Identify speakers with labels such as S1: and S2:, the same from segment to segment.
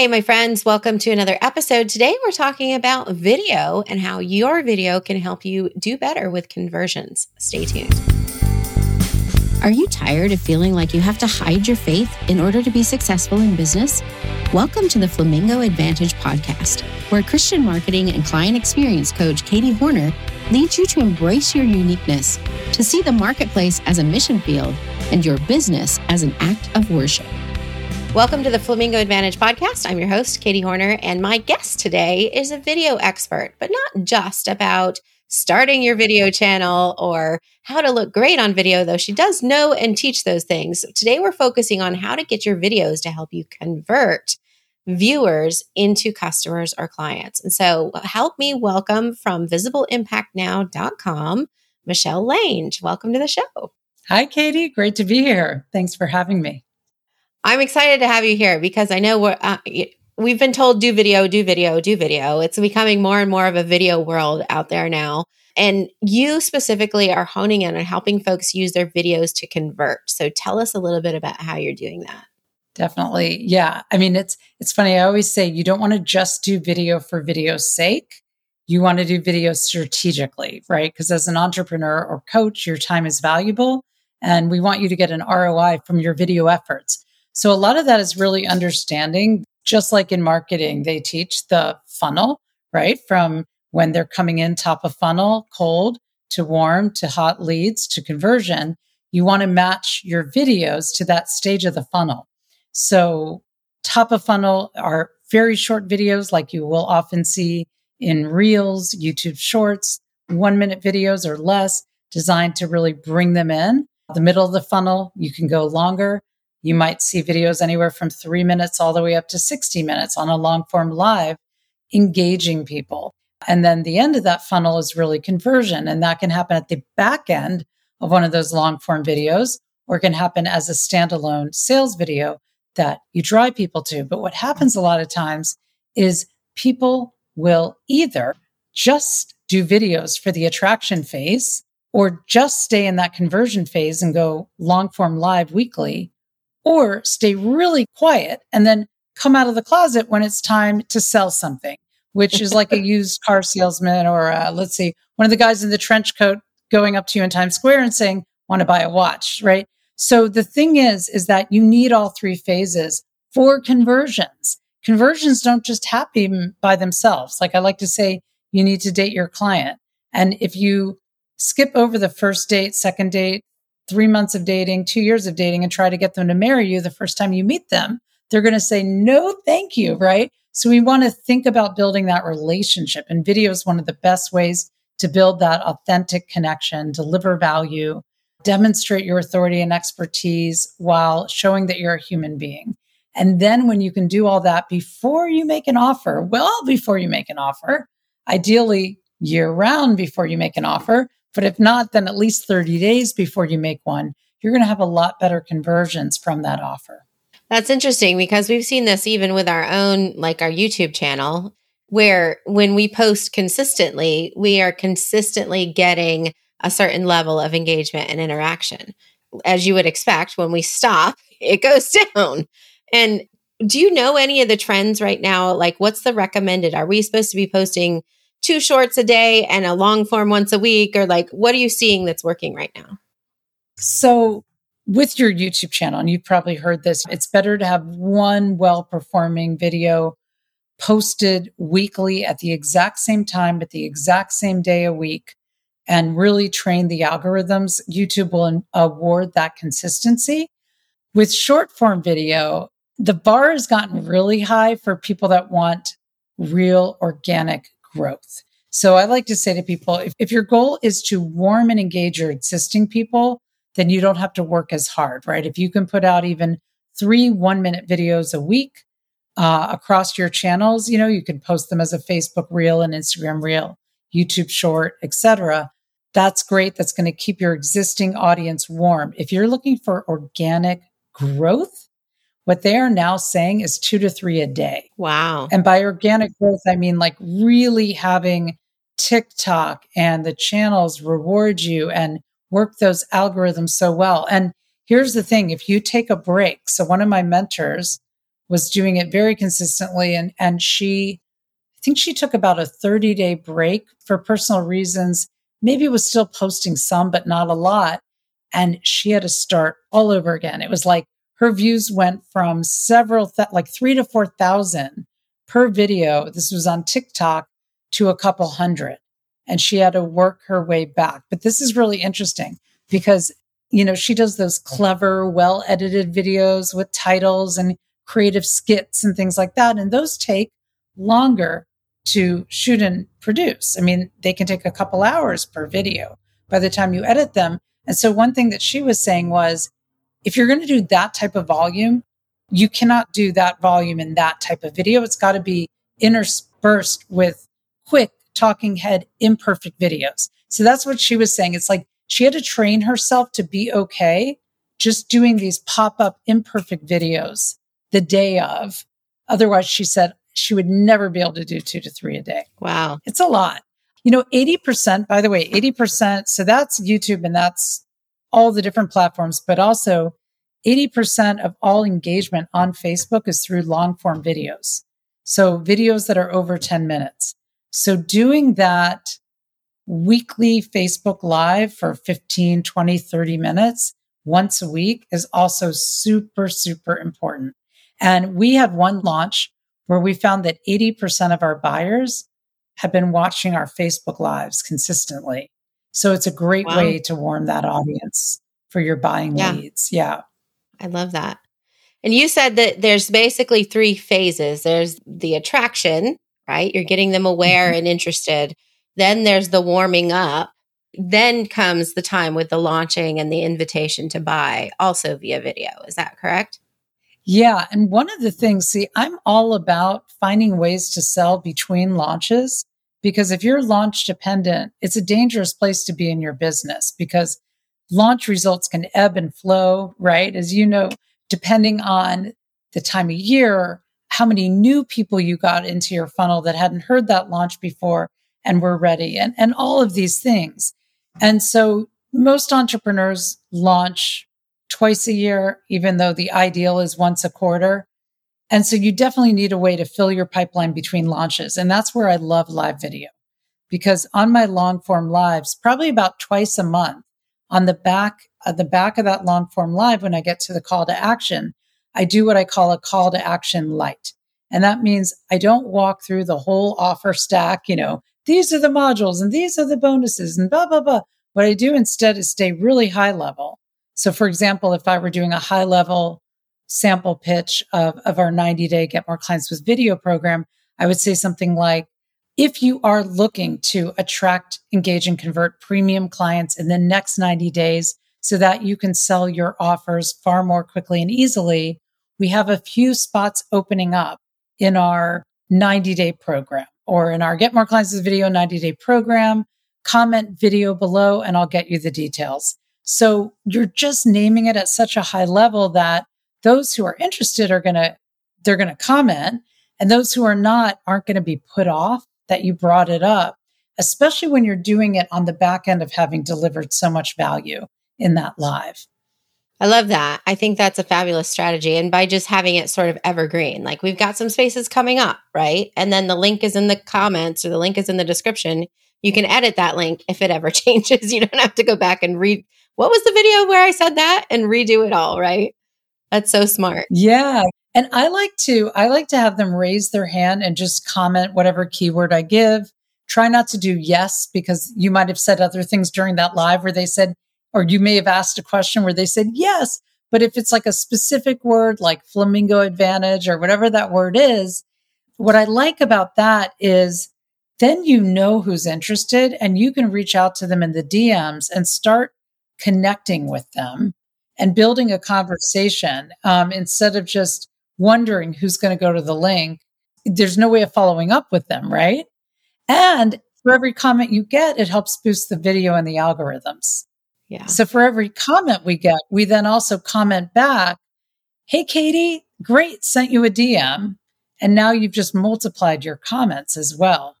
S1: Hey, my friends, welcome to another episode. Today, we're talking about video and how your video can help you do better with conversions. Stay tuned. Are you tired of feeling like you have to hide your faith in order to be successful in business? Welcome to the Flamingo Advantage podcast, where Christian marketing and client experience coach Katie Hornor leads you to embrace your uniqueness, to see the marketplace as a mission field and your business as an act of worship. Welcome to the Flamingo Advantage podcast. I'm your host, Katie Hornor, and my guest today is a video expert, but not just about starting your video channel or how to look great on video, though she does know and teach those things. Today, we're focusing on how to get your videos to help you convert viewers into customers or clients. And so, help me welcome from visibleimpactnow.com, Michelle Lange. Welcome to the show.
S2: Hi, Katie. Great to be here. Thanks for having me.
S1: I'm excited to have you here because I know uh, we've been told do video, do video, do video. It's becoming more and more of a video world out there now. And you specifically are honing in on helping folks use their videos to convert. So tell us a little bit about how you're doing that.
S2: Definitely. Yeah. I mean, it's it's funny. I always say you don't want to just do video for video's sake. You want to do video strategically, right? Because as an entrepreneur or coach, your time is valuable and we want you to get an ROI from your video efforts. So a lot of that is really understanding, just like in marketing, they teach the funnel, right? From when they're coming in top of funnel, cold to warm to hot leads to conversion. You want to match your videos to that stage of the funnel. So top of funnel are very short videos like you will often see in reels, YouTube shorts, one minute videos or less designed to really bring them in. The middle of the funnel, you can go longer. You might see videos anywhere from three minutes all the way up to 60 minutes on a long form live, engaging people. And then the end of that funnel is really conversion. And that can happen at the back end of one of those long form videos, or can happen as a standalone sales video that you drive people to. But what happens a lot of times is people will either just do videos for the attraction phase or just stay in that conversion phase and go long form live weekly or stay really quiet and then come out of the closet when it's time to sell something, which is like a used car salesman or uh, let's see, one of the guys in the trench coat going up to you in Times Square and saying, want to buy a watch, right? So the thing is, is that you need all three phases for conversions. Conversions don't just happen by themselves. Like I like to say, you need to date your client. And if you skip over the first date, second date, three months of dating, two years of dating, and try to get them to marry you the first time you meet them, they're going to say, no, thank you. Right. So we want to think about building that relationship. And video is one of the best ways to build that authentic connection, deliver value, demonstrate your authority and expertise while showing that you're a human being. And then when you can do all that before you make an offer, well, before you make an offer, ideally year round before you make an offer, but if not, then at least 30 days before you make one, you're going to have a lot better conversions from that offer.
S1: That's interesting because we've seen this even with our own, like our YouTube channel, where when we post consistently, we are consistently getting a certain level of engagement and interaction. As you would expect, when we stop, it goes down. And do you know any of the trends right now? Like, what's the recommended? Are we supposed to be posting two shorts a day and a long form once a week? Or like, what are you seeing that's working right now?
S2: So, with your YouTube channel, and you've probably heard this, it's better to have one well performing video posted weekly at the exact same time, at the exact same day a week, and really train the algorithms. YouTube will award that consistency. With short form video, the bar has gotten really high for people that want real organic growth. So I like to say to people if, if your goal is to warm and engage your existing people, then you don't have to work as hard, right? If you can put out even three one minute videos a week uh, across your channels, you know, you can post them as a Facebook reel and Instagram reel, YouTube short, etc. That's great. That's going to keep your existing audience warm. If you're looking for organic growth, what they are now saying is two to three a day.
S1: Wow.
S2: And by organic growth, I mean like really having TikTok and the channels reward you and work those algorithms so well. And here's the thing if you take a break, so one of my mentors was doing it very consistently. And, and she, I think she took about a 30 day break for personal reasons. Maybe was still posting some, but not a lot. And she had to start all over again. It was like her views went from several, th- like three to 4,000 per video. This was on TikTok to a couple hundred. And she had to work her way back. But this is really interesting because, you know, she does those clever, well edited videos with titles and creative skits and things like that. And those take longer to shoot and produce. I mean, they can take a couple hours per video by the time you edit them. And so one thing that she was saying was, if you're going to do that type of volume, you cannot do that volume in that type of video. It's got to be interspersed with quick talking head imperfect videos. So that's what she was saying. It's like she had to train herself to be okay just doing these pop up imperfect videos the day of. Otherwise, she said she would never be able to do two to three a day.
S1: Wow.
S2: It's a lot. You know, 80%, by the way, 80%. So that's YouTube and that's all the different platforms, but also 80% of all engagement on Facebook is through long form videos. So videos that are over 10 minutes. So doing that weekly Facebook live for 15, 20, 30 minutes once a week is also super, super important. And we had one launch where we found that 80% of our buyers have been watching our Facebook lives consistently. So it's a great wow. way to warm that audience for your buying yeah. leads. Yeah.
S1: I love that. And you said that there's basically three phases there's the attraction, right? You're getting them aware mm-hmm. and interested. Then there's the warming up. Then comes the time with the launching and the invitation to buy, also via video. Is that correct?
S2: Yeah. And one of the things, see, I'm all about finding ways to sell between launches because if you're launch dependent, it's a dangerous place to be in your business because launch results can ebb and flow, right? As you know, depending on the time of year, how many new people you got into your funnel that hadn't heard that launch before and were ready and, and all of these things. And so most entrepreneurs launch twice a year, even though the ideal is once a quarter. And so you definitely need a way to fill your pipeline between launches. And that's where I love live video because on my long form lives, probably about twice a month, on the back at the back of that long form live when I get to the call to action, I do what I call a call to action light. And that means I don't walk through the whole offer stack, you know, these are the modules and these are the bonuses and blah, blah, blah. What I do instead is stay really high level. So, for example, if I were doing a high level sample pitch of, of our 90 day get more clients with video program, I would say something like, if you are looking to attract, engage, and convert premium clients in the next 90 days so that you can sell your offers far more quickly and easily, we have a few spots opening up in our 90 day program or in our Get More Clients with Video 90 day program. Comment video below and I'll get you the details. So you're just naming it at such a high level that those who are interested are going to, they're going to comment and those who are not aren't going to be put off that you brought it up, especially when you're doing it on the back end of having delivered so much value in that live.
S1: I love that. I think that's a fabulous strategy. And by just having it sort of evergreen, like we've got some spaces coming up, right? And then the link is in the comments or the link is in the description. You can edit that link if it ever changes. You don't have to go back and read what was the video where I said that and redo it all, right? That's so smart.
S2: Yeah. And I like to, I like to have them raise their hand and just comment whatever keyword I give. Try not to do yes, because you might have said other things during that live where they said, or you may have asked a question where they said yes. But if it's like a specific word like flamingo advantage or whatever that word is, what I like about that is then you know who's interested and you can reach out to them in the DMs and start connecting with them and building a conversation um, instead of just wondering who's going to go to the link, there's no way of following up with them, right? And for every comment you get, it helps boost the video and the algorithms.
S1: Yeah.
S2: So for every comment we get, we then also comment back, Hey, Katie, great, sent you a DM. And now you've just multiplied your comments as well.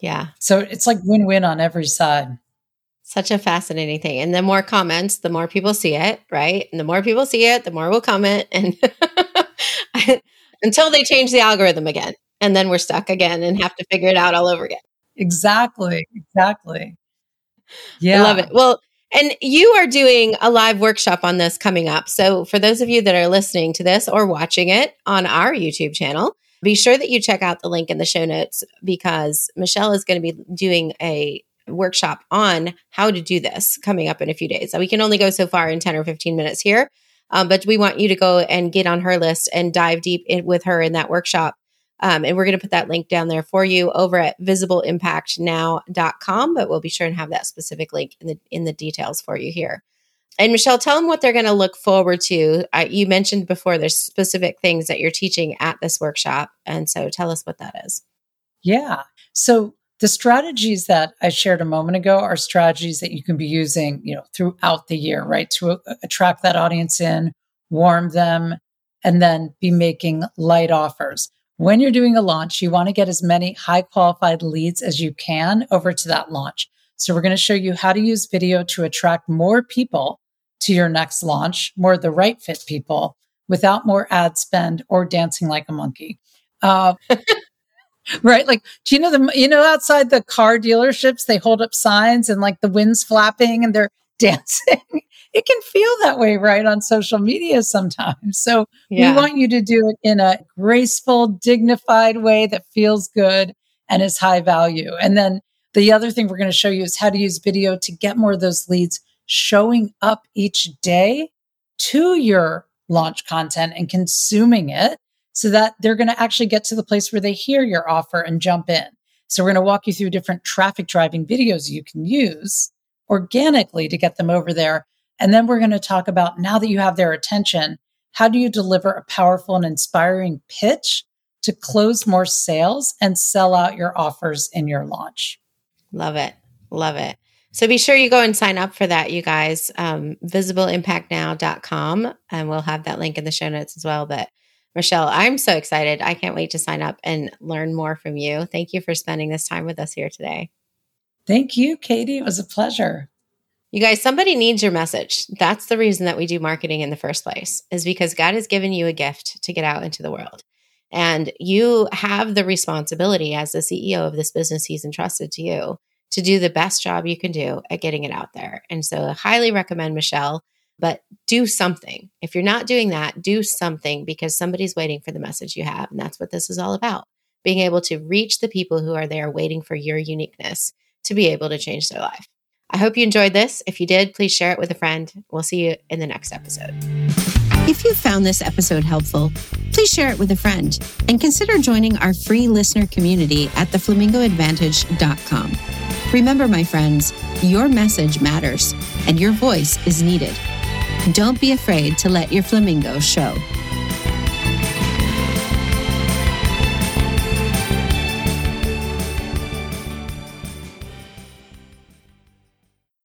S1: Yeah.
S2: So it's like win win on every side.
S1: Such a fascinating thing. And the more comments, the more people see it, right? And the more people see it, the more will comment. And until they change the algorithm again. And then we're stuck again and have to figure it out all over again.
S2: Exactly. Exactly. Yeah.
S1: I love it. Well, and you are doing a live workshop on this coming up. So, for those of you that are listening to this or watching it on our YouTube channel, be sure that you check out the link in the show notes because Michelle is going to be doing a workshop on how to do this coming up in a few days. So we can only go so far in 10 or 15 minutes here. Um, but we want you to go and get on her list and dive deep in with her in that workshop. Um, and we're going to put that link down there for you over at visibleimpactnow.com. But we'll be sure and have that specific link in the in the details for you here. And Michelle, tell them what they're going to look forward to. Uh, you mentioned before there's specific things that you're teaching at this workshop, and so tell us what that is.
S2: Yeah. So the strategies that I shared a moment ago are strategies that you can be using, you know, throughout the year, right? To uh, attract that audience in, warm them, and then be making light offers. When you're doing a launch, you want to get as many high qualified leads as you can over to that launch. So we're going to show you how to use video to attract more people to your next launch, more the right fit people without more ad spend or dancing like a monkey. Uh, right? Like, do you know the, you know, outside the car dealerships, they hold up signs and like the wind's flapping and they're dancing. it can feel that way, right? On social media sometimes. So yeah. we want you to do it in a graceful, dignified way that feels good and is high value. And then the other thing we're going to show you is how to use video to get more of those leads showing up each day to your launch content and consuming it so that they're going to actually get to the place where they hear your offer and jump in. So we're going to walk you through different traffic driving videos you can use organically to get them over there. And then we're going to talk about now that you have their attention, how do you deliver a powerful and inspiring pitch to close more sales and sell out your offers in your launch?
S1: Love it. Love it. So be sure you go and sign up for that, you guys. Um, visibleimpactnow.com. And we'll have that link in the show notes as well. But Michelle, I'm so excited. I can't wait to sign up and learn more from you. Thank you for spending this time with us here today.
S2: Thank you, Katie. It was a pleasure.
S1: You guys, somebody needs your message. That's the reason that we do marketing in the first place, is because God has given you a gift to get out into the world. And you have the responsibility as the CEO of this business he's entrusted to you to do the best job you can do at getting it out there. And so I highly recommend Michelle but do something. If you're not doing that, do something because somebody's waiting for the message you have. And that's what this is all about being able to reach the people who are there waiting for your uniqueness to be able to change their life. I hope you enjoyed this. If you did, please share it with a friend. We'll see you in the next episode.
S3: If you found this episode helpful, please share it with a friend and consider joining our free listener community at theflamingoadvantage.com. Remember, my friends, your message matters and your voice is needed. Don't be afraid to let your flamingo show.